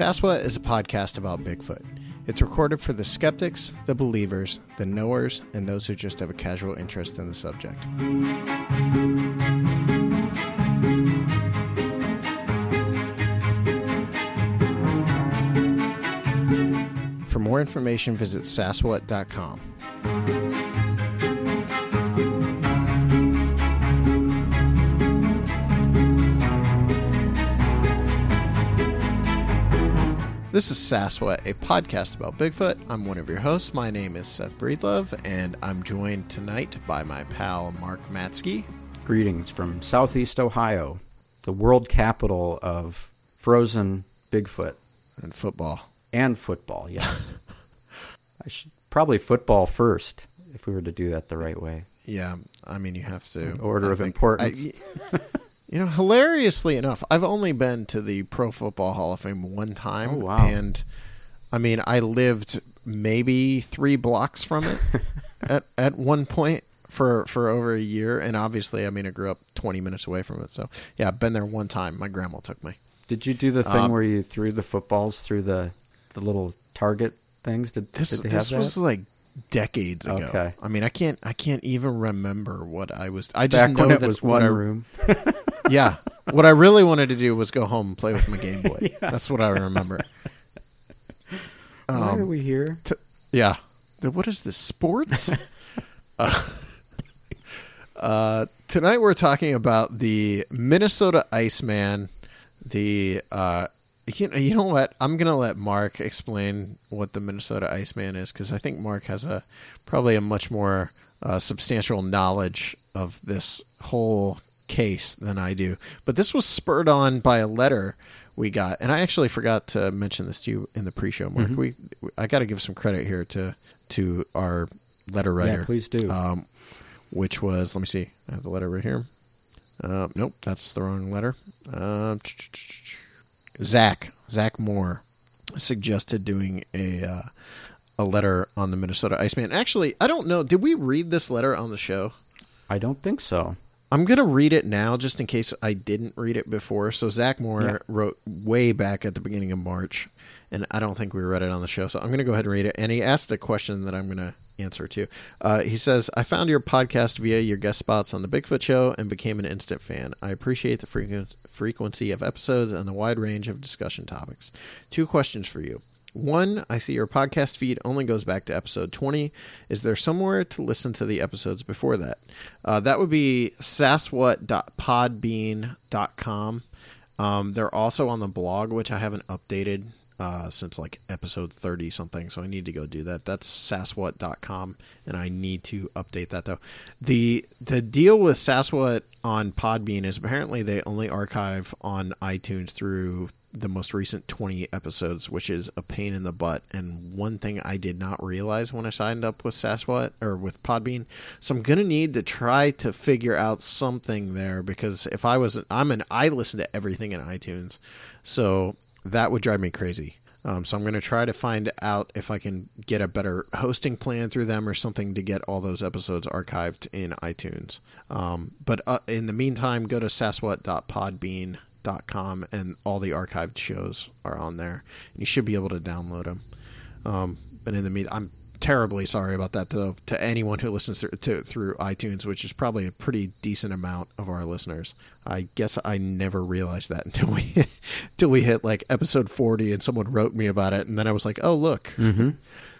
Saswa is a podcast about Bigfoot. It's recorded for the skeptics, the believers, the knowers, and those who just have a casual interest in the subject. For more information, visit saswat.com. This is Saswa, a podcast about Bigfoot. I'm one of your hosts. My name is Seth Breedlove, and I'm joined tonight by my pal Mark Matsky. Greetings from Southeast Ohio, the world capital of frozen Bigfoot and football. And football, yeah. I should probably football first if we were to do that the right way. Yeah, I mean you have to. In order I of importance. I, You know, hilariously enough, I've only been to the Pro Football Hall of Fame one time. Oh, wow. And I mean, I lived maybe three blocks from it at, at one point for, for over a year. And obviously, I mean, I grew up 20 minutes away from it. So, yeah, I've been there one time. My grandma took me. Did you do the thing um, where you threw the footballs through the, the little target things? Did, this, did this was like decades ago. Okay. I mean, I can't I can't even remember what I was. I just Back know when it that was one I, room. yeah. What I really wanted to do was go home and play with my Game Boy. That's what I remember. Why um, are we here? T- yeah. The, what is this? Sports? uh, uh, tonight we're talking about the Minnesota Iceman, the uh, you know, you know what? I'm gonna let Mark explain what the Minnesota Iceman is because I think Mark has a probably a much more uh, substantial knowledge of this whole case than I do. But this was spurred on by a letter we got, and I actually forgot to mention this to you in the pre-show, Mark. Mm-hmm. We I got to give some credit here to to our letter writer. Yeah, please do. Um, which was let me see, I have the letter right here. Uh, nope, that's the wrong letter. Uh, Zach Zach Moore suggested doing a uh, a letter on the Minnesota Iceman. Actually, I don't know. Did we read this letter on the show? I don't think so. I'm gonna read it now, just in case I didn't read it before. So Zach Moore yeah. wrote way back at the beginning of March, and I don't think we read it on the show. So I'm gonna go ahead and read it. And he asked a question that I'm gonna answer to. Uh, he says, "I found your podcast via your guest spots on the Bigfoot Show and became an instant fan. I appreciate the frequency." frequency of episodes, and the wide range of discussion topics. Two questions for you. One, I see your podcast feed only goes back to episode 20. Is there somewhere to listen to the episodes before that? Uh, that would be saswat.podbean.com. Um, they're also on the blog, which I haven't updated uh, since like episode 30 something. So I need to go do that. That's saswat.com and I need to update that though. The the deal with Saswat on Podbean is apparently they only archive on iTunes through the most recent 20 episodes, which is a pain in the butt. And one thing I did not realize when I signed up with Saswat or with Podbean, so I'm gonna need to try to figure out something there because if I was, I'm an, I listen to everything in iTunes, so that would drive me crazy. Um, so I'm to try to find out if I can get a better hosting plan through them or something to get all those episodes archived in iTunes. Um, but uh, in the meantime, go to saswat.podbean.com and all the archived shows are on there. You should be able to download them. Um, but in the meantime, I'm terribly sorry about that though to anyone who listens through, to, through iTunes, which is probably a pretty decent amount of our listeners. I guess I never realized that until we until we hit like episode 40 and someone wrote me about it and then I was like, "Oh, look." Mm-hmm.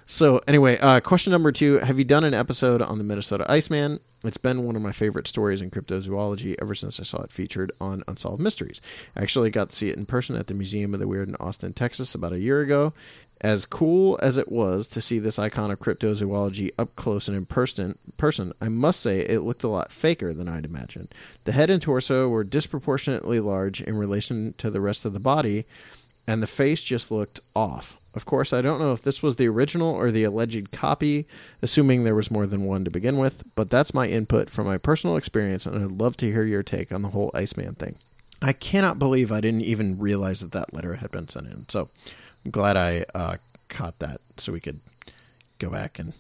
So, anyway, uh, question number 2, have you done an episode on the Minnesota Iceman? It's been one of my favorite stories in cryptozoology ever since I saw it featured on Unsolved Mysteries. I actually got to see it in person at the Museum of the Weird in Austin, Texas about a year ago, as cool as it was to see this icon of cryptozoology up close and in person, person, I must say it looked a lot faker than I'd imagined. The head and torso were disproportionately large in relation to the rest of the body, and the face just looked off. Of course, I don't know if this was the original or the alleged copy, assuming there was more than one to begin with, but that's my input from my personal experience, and I'd love to hear your take on the whole Iceman thing. I cannot believe I didn't even realize that that letter had been sent in. So, I'm glad I uh, caught that so we could go back and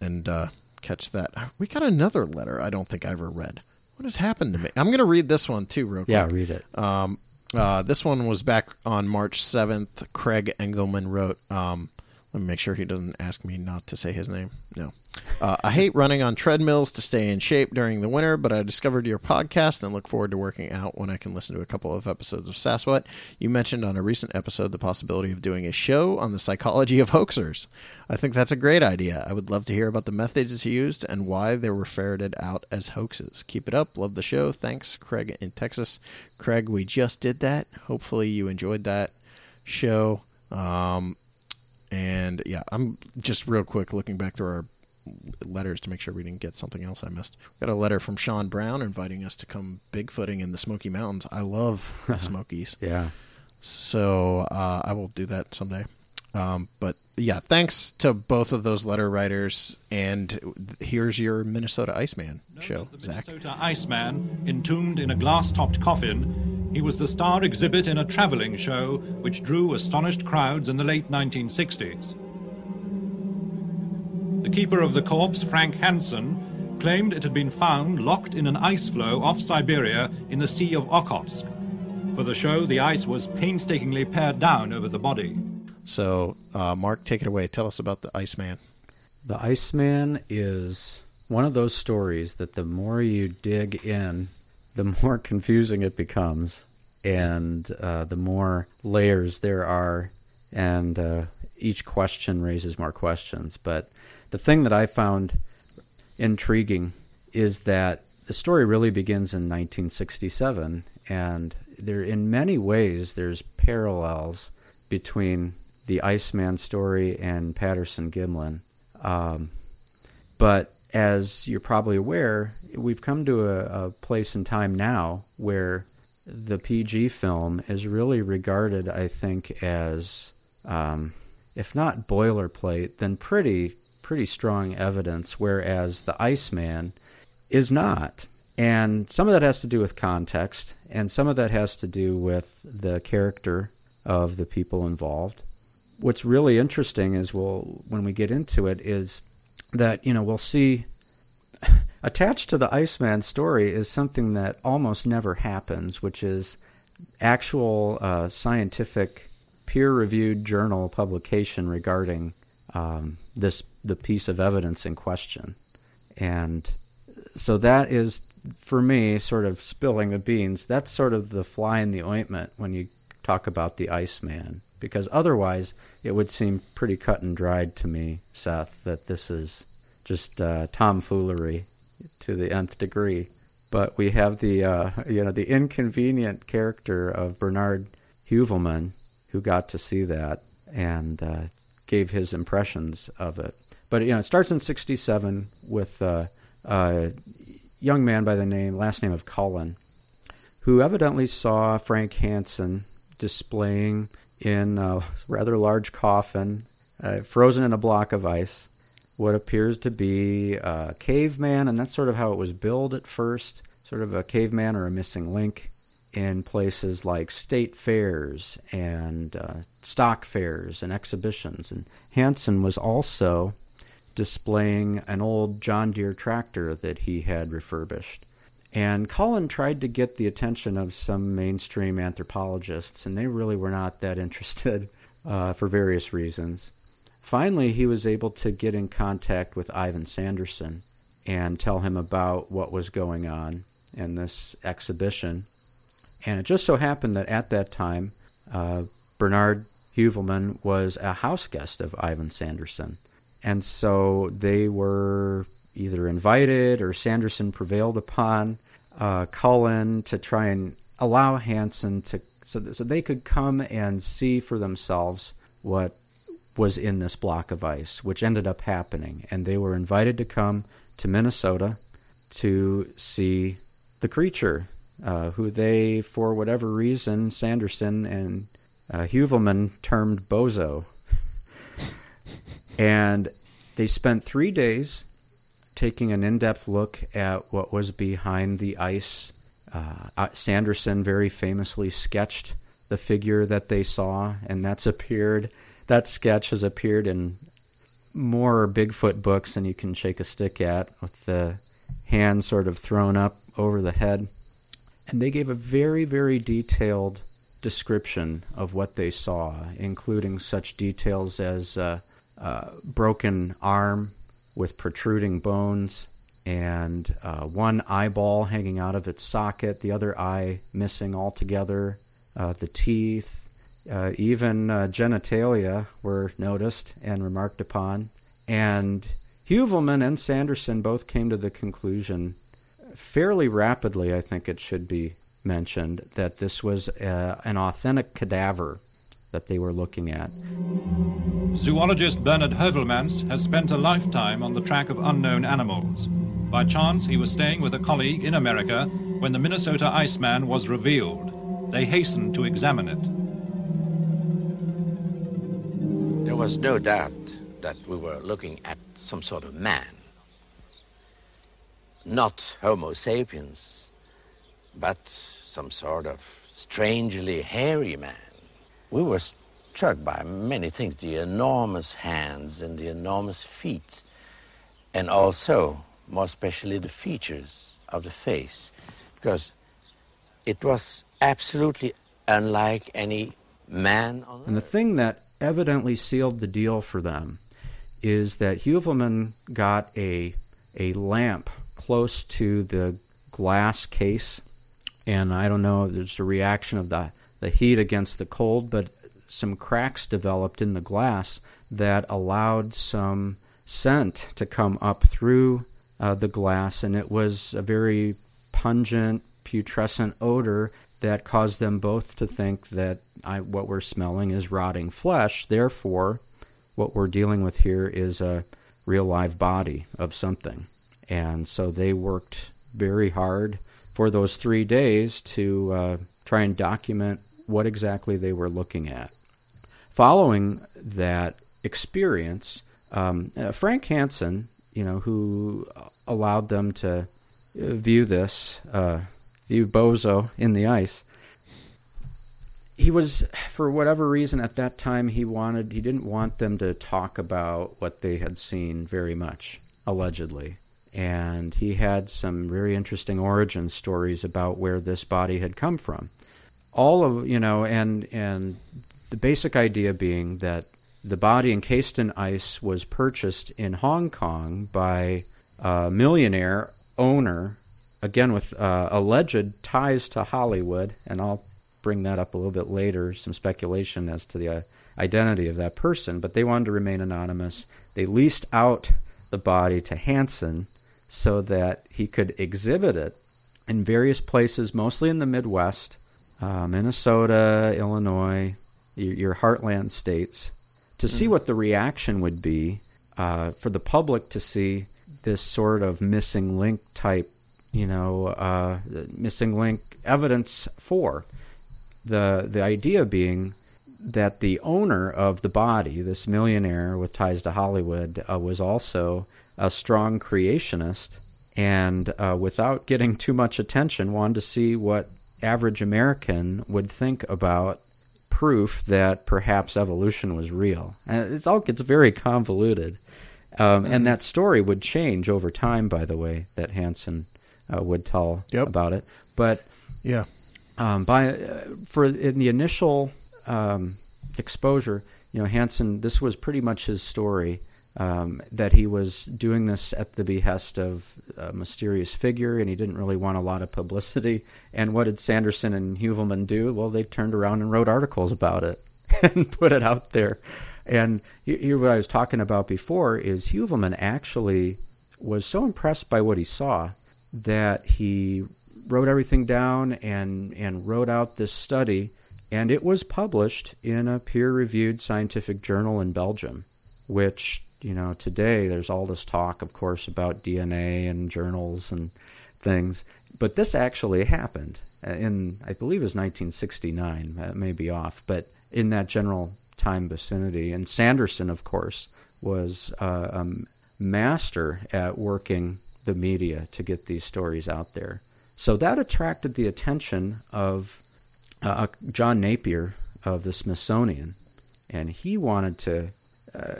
and uh, catch that. We got another letter I don't think I ever read. What has happened to me? I'm going to read this one too, real quick. Yeah, read it. Um, Uh, this one was back on March 7th. Craig Engelman wrote, um, let me make sure he doesn't ask me not to say his name. No. Uh, I hate running on treadmills to stay in shape during the winter, but I discovered your podcast and look forward to working out when I can listen to a couple of episodes of Sasquatch. You mentioned on a recent episode the possibility of doing a show on the psychology of hoaxers. I think that's a great idea. I would love to hear about the methods used and why they were ferreted out as hoaxes. Keep it up. Love the show. Thanks, Craig in Texas. Craig, we just did that. Hopefully, you enjoyed that show. Um, and yeah, I'm just real quick looking back through our letters to make sure we didn't get something else I missed. We got a letter from Sean Brown inviting us to come bigfooting in the Smoky Mountains. I love the Smokies. yeah. So uh, I will do that someday. Um, but yeah, thanks to both of those letter writers. And here's your Minnesota Iceman show, the Zach. Minnesota Iceman, entombed in a glass-topped coffin, he was the star exhibit in a traveling show which drew astonished crowds in the late 1960s. The keeper of the corpse, Frank Hansen, claimed it had been found locked in an ice floe off Siberia in the Sea of Okhotsk. For the show, the ice was painstakingly pared down over the body. So, uh, Mark, take it away. Tell us about the Iceman. The Iceman is one of those stories that the more you dig in, the more confusing it becomes, and uh, the more layers there are, and uh, each question raises more questions. But the thing that I found intriguing is that the story really begins in 1967, and there, in many ways, there's parallels between the Iceman story and Patterson Gimlin. Um, but as you're probably aware, we've come to a, a, place in time now where the PG film is really regarded, I think, as um, if not boilerplate, then pretty pretty strong evidence. Whereas the Iceman is not, and some of that has to do with context, and some of that has to do with the character of the people involved what's really interesting is we'll when we get into it is that you know we'll see attached to the Iceman story is something that almost never happens, which is actual uh, scientific peer-reviewed journal publication regarding um, this the piece of evidence in question, and so that is for me sort of spilling the beans. That's sort of the fly in the ointment when you talk about the Iceman, because otherwise it would seem pretty cut and dried to me, Seth, that this is just uh, tomfoolery to the nth degree. But we have the uh, you know the inconvenient character of Bernard Heuvelman, who got to see that and uh, gave his impressions of it. But you know, it starts in '67 with uh, a young man by the name, last name of Cullen, who evidently saw Frank Hansen displaying in a rather large coffin, uh, frozen in a block of ice, what appears to be a caveman, and that's sort of how it was billed at first sort of a caveman or a missing link in places like state fairs and uh, stock fairs and exhibitions. And Hansen was also displaying an old John Deere tractor that he had refurbished. And Cullen tried to get the attention of some mainstream anthropologists, and they really were not that interested uh, for various reasons. Finally, he was able to get in contact with Ivan Sanderson and tell him about what was going on in this exhibition. And it just so happened that at that time, uh, Bernard Heuvelman was a house guest of Ivan Sanderson. And so they were either invited or Sanderson prevailed upon uh, Cullen to try and allow Hansen to so, so they could come and see for themselves what was in this block of ice, which ended up happening. And they were invited to come to Minnesota to see the creature, uh, who they, for whatever reason, Sanderson and uh, Heuvelman termed Bozo. and they spent three days taking an in depth look at what was behind the ice. Uh, uh, Sanderson very famously sketched the figure that they saw, and that's appeared. That sketch has appeared in more Bigfoot books than you can shake a stick at, with the hand sort of thrown up over the head. And they gave a very, very detailed description of what they saw, including such details as uh, uh, broken arm with protruding bones and uh, one eyeball hanging out of its socket, the other eye missing altogether, uh, the teeth, uh, even uh, genitalia were noticed and remarked upon. And Heuvelman and Sanderson both came to the conclusion fairly rapidly, I think it should be mentioned, that this was uh, an authentic cadaver that they were looking at. Zoologist Bernard Heuvelmans has spent a lifetime on the track of unknown animals. By chance, he was staying with a colleague in America when the Minnesota Iceman was revealed. They hastened to examine it. There was no doubt that we were looking at some sort of man. Not Homo sapiens, but some sort of strangely hairy man. We were struck by many things the enormous hands and the enormous feet, and also, more especially, the features of the face, because it was absolutely unlike any man on And the thing that evidently sealed the deal for them is that Heuvelman got a a lamp close to the glass case, and I don't know if there's a reaction of the the heat against the cold, but some cracks developed in the glass that allowed some scent to come up through uh, the glass, and it was a very pungent, putrescent odor that caused them both to think that I, what we're smelling is rotting flesh. Therefore, what we're dealing with here is a real live body of something. And so they worked very hard for those three days to uh, try and document what exactly they were looking at. Following that experience, um, uh, Frank Hansen, you know, who allowed them to uh, view this, uh, view Bozo in the ice, he was for whatever reason at that time he wanted he didn't want them to talk about what they had seen very much allegedly and he had some very interesting origin stories about where this body had come from all of you know and and the basic idea being that the body encased in ice was purchased in Hong Kong by a millionaire owner again with uh, alleged ties to Hollywood and I'll bring that up a little bit later, some speculation as to the uh, identity of that person, but they wanted to remain anonymous. They leased out the body to Hansen so that he could exhibit it in various places, mostly in the Midwest, uh, Minnesota, Illinois, your, your, heartland states, to see what the reaction would be uh, for the public to see this sort of missing link type, you know, uh, missing link evidence for. The the idea being that the owner of the body, this millionaire with ties to Hollywood, uh, was also a strong creationist, and uh, without getting too much attention, wanted to see what average American would think about proof that perhaps evolution was real. And it's all gets very convoluted, um, and that story would change over time. By the way, that Hansen uh, would tell Yep. about it, but Yeah. um, by uh, for in the initial um, exposure, you know, Hansen, this was pretty much his story. Um, that he was doing this at the behest of a mysterious figure, and he didn't really want a lot of publicity. And what did Sanderson and Heuvelman do? Well, they turned around and wrote articles about it and put it out there. And here, what I was talking about before is Heuvelman actually was so impressed by what he saw that he wrote everything down and and wrote out this study, and it was published in a peer-reviewed scientific journal in Belgium, which you know today there's all this talk, of course, about DNA and journals and things, but this actually happened in I believe it was 1969. That may be off, but in that general time vicinity. And Sanderson, of course, was uh, a master at working the media to get these stories out there. So that attracted the attention of uh, John Napier of the Smithsonian, and he wanted to uh,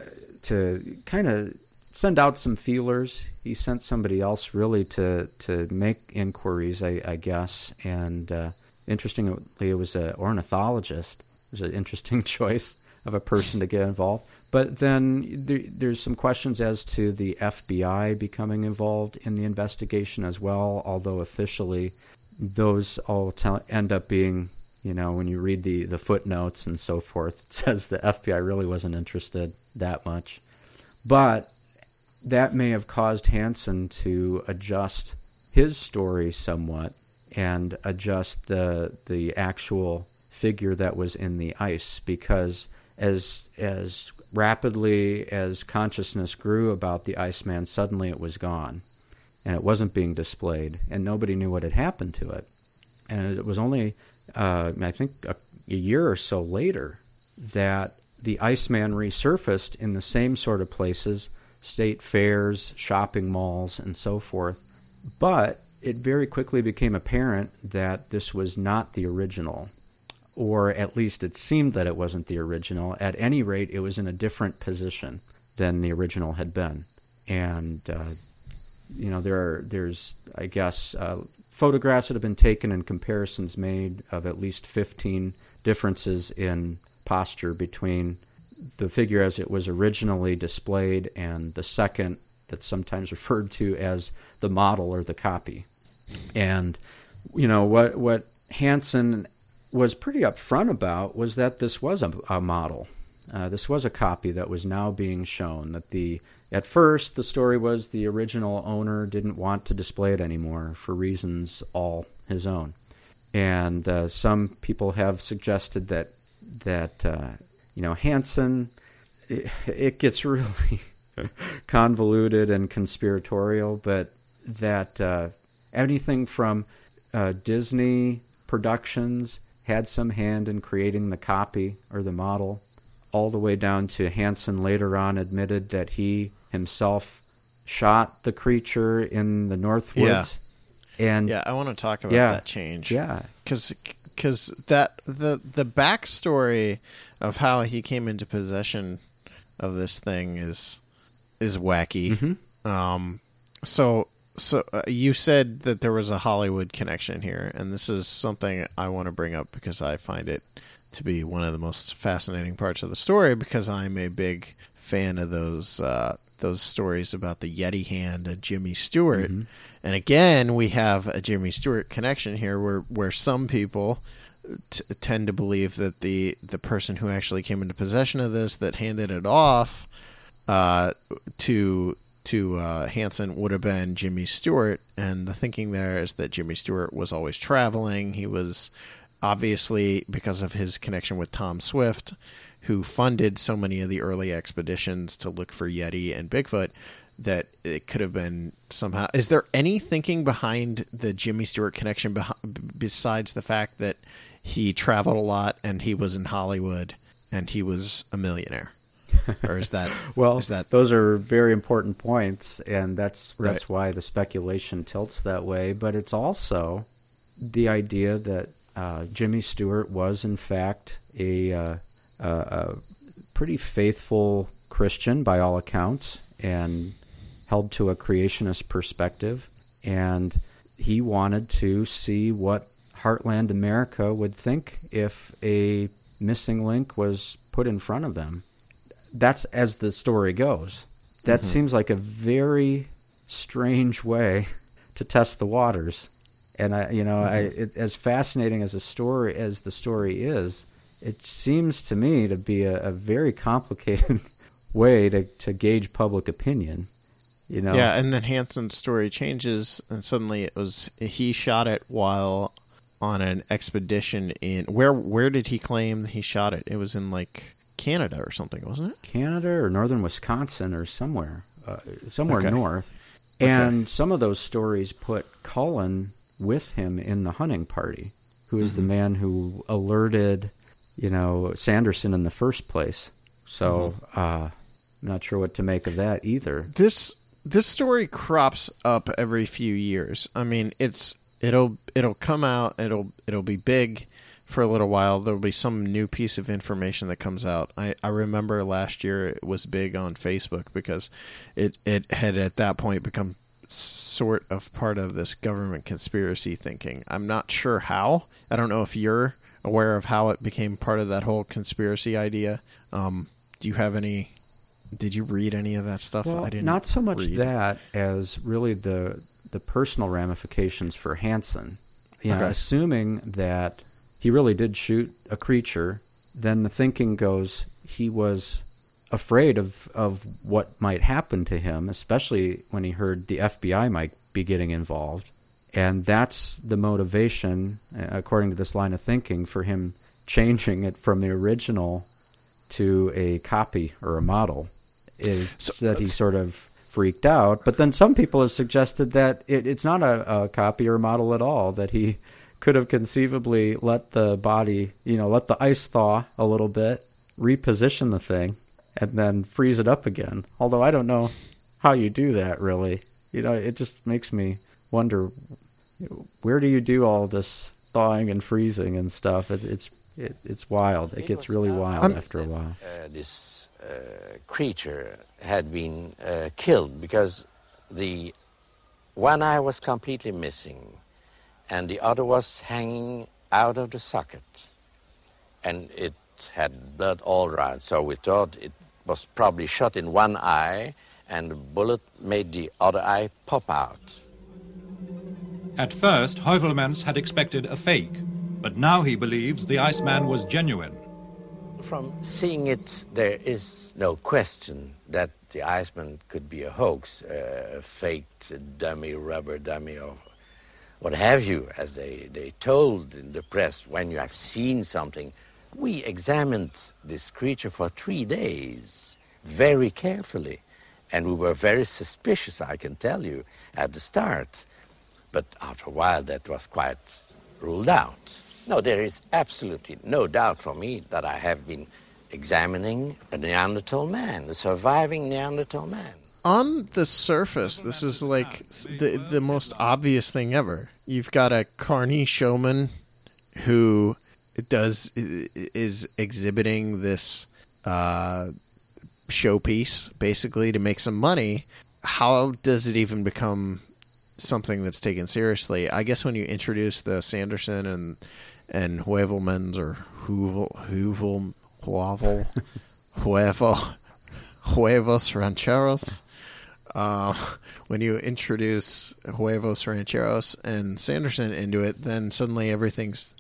to kind of send out some feelers. He sent somebody else really to to make inquiries, I, I guess, and uh, interestingly, it was an ornithologist. It was an interesting choice of a person to get involved. But then there, there's some questions as to the FBI becoming involved in the investigation as well, although officially those all tell, end up being, you know, when you read the, the footnotes and so forth, it says the FBI really wasn't interested that much. But that may have caused Hansen to adjust his story somewhat and adjust the the actual figure that was in the ice because as as rapidly as consciousness grew about the Iceman, suddenly it was gone. And it wasn't being displayed, and nobody knew what had happened to it. And it was only, uh, I think, a, a year or so later that the Iceman resurfaced in the same sort of places state fairs, shopping malls, and so forth. But it very quickly became apparent that this was not the original or at least it seemed that it wasn't the original. At any rate, it was in a different position than the original had been. And uh, you know, there are there's I guess uh, photographs that have been taken and comparisons made of at least 15 differences in posture between the figure as it was originally displayed and the second that's sometimes referred to as the model or the copy. And you know what what Hansen was pretty upfront about was that this was a, a model. Uh, this was a copy that was now being shown. That the at first the story was the original owner didn't want to display it anymore for reasons all his own, and uh, some people have suggested that that uh, you know Hansen it, it gets really convoluted and conspiratorial, but that uh, anything from uh, Disney productions had some hand in creating the copy or the model, all the way down to Hansen later on admitted that he himself shot the creature in the Northwoods. Yeah. And yeah, I want to talk about Yeah. that change. yeah, because because that the the backstory of how he came into possession of this thing is is wacky. Um, so so uh, you said that there was a Hollywood connection here, and this is something I want to bring up because I find it to be one of the most fascinating parts of the story because I'm a big fan of those uh, those stories about the Yeti hand and Jimmy Stewart. And again, we have a Jimmy Stewart connection here, where where some people t- tend to believe that the the person who actually came into possession of this, that handed it off uh, to to uh, Hansen, would have been Jimmy Stewart. And the thinking there is that Jimmy Stewart was always traveling. He was obviously because of his connection with Tom Slick, who funded so many of the early expeditions to look for Yeti and Bigfoot that it could have been somehow. Is there any thinking behind the Jimmy Stewart connection beh- besides the fact that he traveled a lot and he was in Hollywood and he was a millionaire? Or is that well, is that those are very important points, and that's Right. that's why the speculation tilts that way. But it's also the idea that uh, Jimmy Stewart was, in fact, a, uh, a, a pretty faithful Christian by all accounts, and held to a creationist perspective, and he wanted to see what Heartland America would think if a missing link was put in front of them that's as the story goes. That mm-hmm. seems like a very strange way to test the waters. And I, you know, mm-hmm. I, it, as fascinating as a story as the story is, it seems to me to be a, a very complicated way to, to gauge public opinion. You know, Yeah, and then Hansen's story changes, and suddenly it was he shot it while on an expedition in where where did he claim he shot it? It was in like Canada or something, wasn't it? Canada or northern Wisconsin or somewhere, uh, somewhere Okay. north. And some of those stories put Cullen with him in the hunting party, who is the man who alerted, you know, Sanderson in the first place. So, uh, I'm not sure what to make of that either. This this story crops up every few years. I mean, it's it'll it'll come out, it'll it'll be big for a little while. There'll be some new piece of information that comes out. I, I remember last year it was big on Facebook because it, it had at that point become sort of part of this government conspiracy thinking. I'm not sure how. I don't know if you're aware of how it became part of that whole conspiracy idea. Um, do you have any? Did you read any of that stuff? Well, I didn't. not so much read. that as really the the personal ramifications for Hansen. You know, Okay. assuming that he really did shoot a creature, then the thinking goes he was afraid of, of what might happen to him, especially when he heard the FBI might be getting involved. And that's the motivation, uh, according to this line of thinking, for him changing it from the original to a copy or a model is So that he sort of freaked out. But then some people have suggested that it, it's not a, a copy or model at all, that he could have conceivably let the body, you know, let the ice thaw a little bit, reposition the thing, and then freeze it up again. Although I don't know how you do that really. You know, it just makes me wonder where do you do all this thawing and freezing and stuff? It, it's it, it's wild. It gets really wild I'm- after a while. uh, this uh, creature had been uh, killed because the one eye was completely missing and the other was hanging out of the socket and it had blood all around so we thought it was probably shot in one eye and the bullet made the other eye pop out At first, Heuvelmans had expected a fake, but now he believes the Iceman was genuine. From seeing it, there is no question that the Iceman could be a hoax, a faked dummy, rubber dummy, or what have you, as they, they told in the press when you have seen something. We examined this creature for three days very carefully, and we were very suspicious, I can tell you, at the start. But after a while, that was quite ruled out. No, there is absolutely no doubt for me that I have been examining a Neanderthal man, a surviving Neanderthal man. on the surface, this is like the the most obvious thing ever. You've got a carny showman who does is exhibiting this uh, showpiece basically to make some money. How does it even become something that's taken seriously? I guess when you introduce the Sanderson and and Huevelmans or Hoovel Hoovel Huavel Huevo Huevos Rancheros uh, when you introduce Huevos Rancheros and Sanderson into it, then suddenly everything's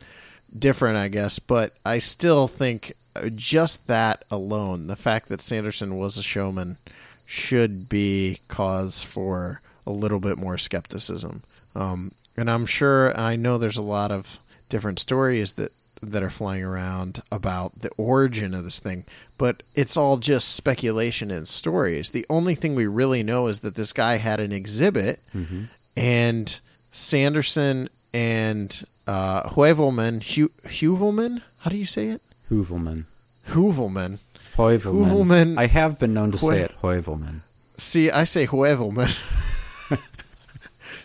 different, I guess. But I still think just that alone, the fact that Sanderson was a showman, should be cause for a little bit more skepticism. Um, and I'm sure I know there's a lot of different stories that that are flying around about the origin of this thing, but it's all just speculation and stories. The only thing we really know is that this guy had an exhibit, and Sanderson and uh, Hu- Huvelman, how do you say it? Huvelman. Heuvelman. Heuvelman. I have been known to Heu- say it Heuvelman. See, I say Huevelman.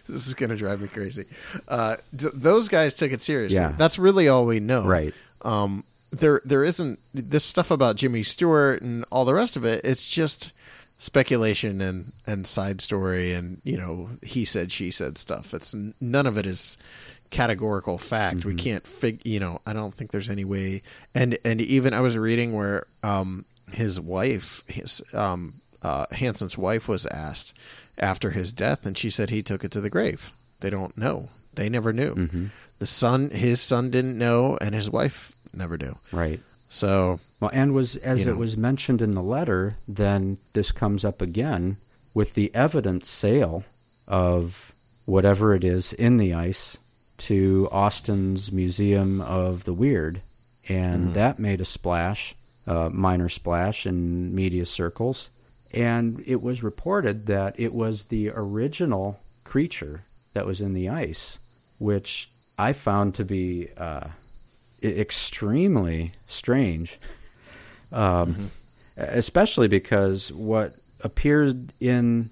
this is going to drive me crazy. Uh, th- those guys took it seriously. Yeah. That's really all we know. Right. Um, there, there isn't this stuff about Jimmy Stewart and all the rest of it. It's just speculation and and side story and you know he said she said stuff. It's none of it is categorical fact. We can't fig. You know, I don't think there's any way. And and even I was reading where um his wife, his um uh Hansen's wife was asked after his death, and she said he took it to the grave. They don't know. They never knew. Mm-hmm. The son, his son didn't know, and his wife never knew. Right. So Well, and was as it know. was mentioned in the letter, then this comes up again with the evidence sale of whatever it is in the ice to Austin's Museum of the Weird, and mm-hmm. that made a splash, a minor splash in media circles, and it was reported that it was the original creature that was in the ice, which I found to be uh, extremely strange um, especially because what appeared in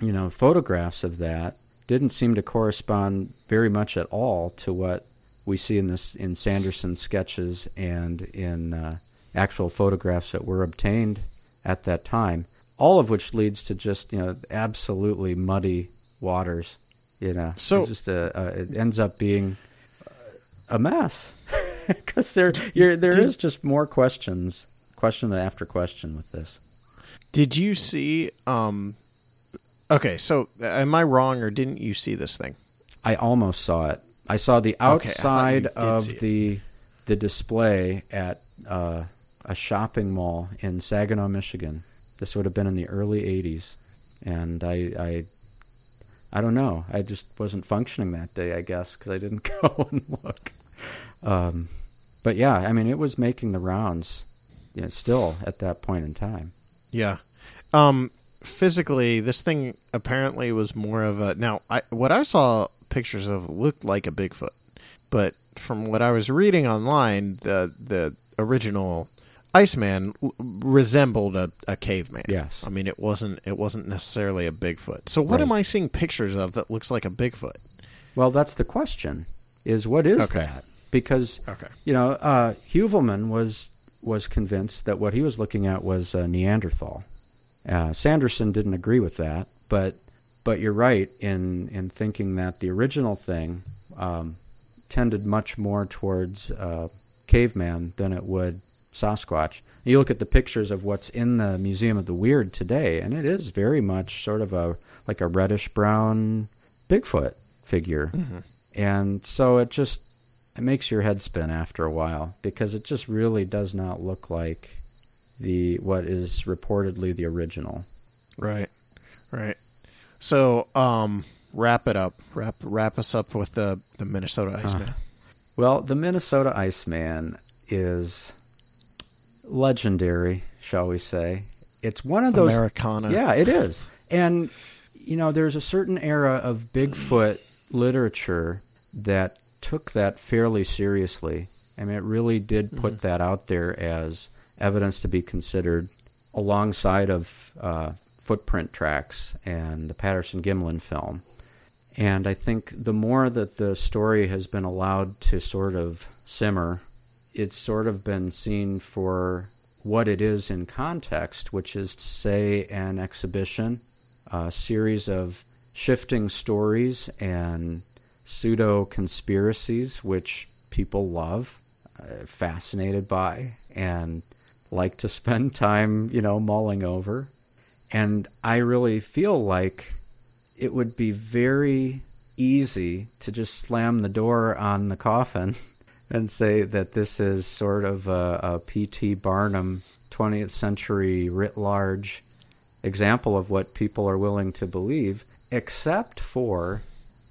you know photographs of that didn't seem to correspond very much at all to what we see in this in Sanderson's sketches and in uh, actual photographs that were obtained at that time. All of which leads to just you know absolutely muddy waters. You know, So- It's just a, a it ends up being a mess because there you're, there Did- is just more questions, question after question with this. Did you see? Um, okay, so am I wrong, or didn't you see this thing? I almost saw it. I saw the I thought you outside did of the the display at uh, a shopping mall in Saginaw, Michigan. This would have been in the early '80s, and I, I, I don't know. I just wasn't functioning that day, I guess, because I didn't go and look. Um, but yeah, I mean, it was making the rounds. You know, still at that point in time. Yeah. Um, physically, this thing apparently was more of a. Now, I what I saw pictures of looked like a Bigfoot, but from what I was reading online, the the original Iceman l- resembled a, a caveman. Yes. I mean, it wasn't it wasn't necessarily a Bigfoot. So, what Right. am I seeing pictures of that looks like a Bigfoot? Well, that's the question: is what is Okay. that? Because Okay. you know, uh, Huvelman was was convinced that what he was looking at was a Neanderthal. Uh, Sanderson didn't agree with that, but but you're right in in thinking that the original thing um, tended much more towards uh, caveman than it would Sasquatch. You look at the pictures of what's in the Museum of the Weird today, and it is very much sort of a like a reddish brown Bigfoot figure, and so it just it makes your head spin after a while because it just really does not look like the what is reportedly the original. Right. Right. So, um, wrap it up. Wrap wrap us up with the the Minnesota Iceman. Well, the Minnesota Iceman is legendary, shall we say? It's one of those Americana. Yeah, it is. And you know, there's a certain era of Bigfoot literature that took that fairly seriously. I mean, it really did put that out there as evidence to be considered alongside of uh, footprint tracks and the Patterson Gimlin film. And I think the more that the story has been allowed to sort of simmer, it's sort of been seen for what it is in context, which is to say, an exhibition, a series of shifting stories and pseudo conspiracies, which people love, uh, fascinated by, and like to spend time, you know, mulling over. And I really feel like it would be very easy to just slam the door on the coffin and say that this is sort of a, a P.T. Barnum 20th century writ large example of what people are willing to believe, except for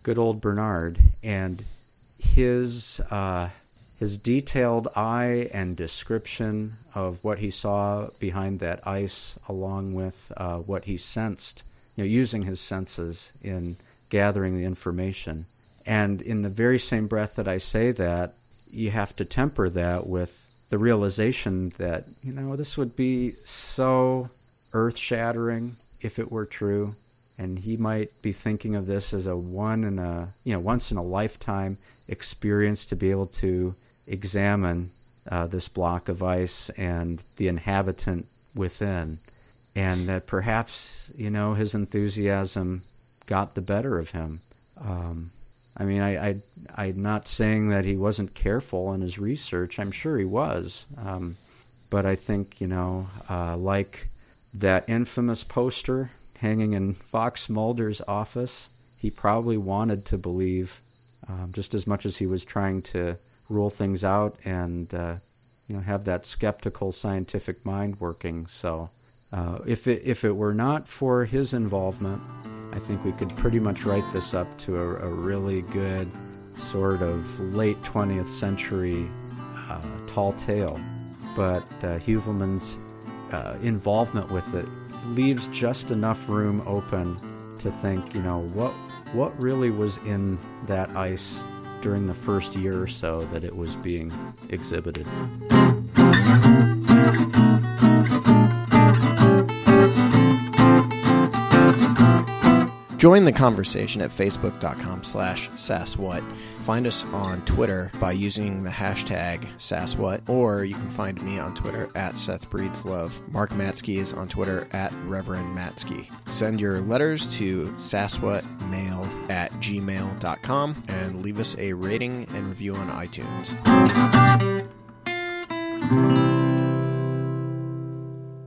good old Bernard and his uh, his detailed eye and description of what he saw behind that ice, along with uh, what he sensed, you know, using his senses in gathering the information. And in the very same breath that I say that, you have to temper that with the realization that you know this would be so earth-shattering if it were true and he might be thinking of this as a one in a you know once in a lifetime experience to be able to examine uh, this block of ice and the inhabitant within. And that perhaps you know his enthusiasm got the better of him. Um, I mean, I, I, I'm not saying that he wasn't careful in his research. I'm sure he was. Um, but I think, you know, uh, like that infamous poster hanging in Fox Mulder's office, he probably wanted to believe um, just as much as he was trying to rule things out and, uh, you know, have that skeptical scientific mind working. So uh, if, it, if it were not for his involvement, I think we could pretty much write this up to a, a really good sort of late 20th century uh, tall tale. But uh, Huvelman's uh, involvement with it leaves just enough room open to think, you know, what what really was in that ice during the first year or so that it was being exhibited. Join the conversation at facebook.com slash sasswhat. Find us on Twitter by using the hashtag sasswhat, or you can find me on Twitter at Seth Breeds Love. Mark Matsky is on Twitter at Reverend Matsky. Send your letters to sasswhatmail at gmail.com and leave us a rating and review on iTunes.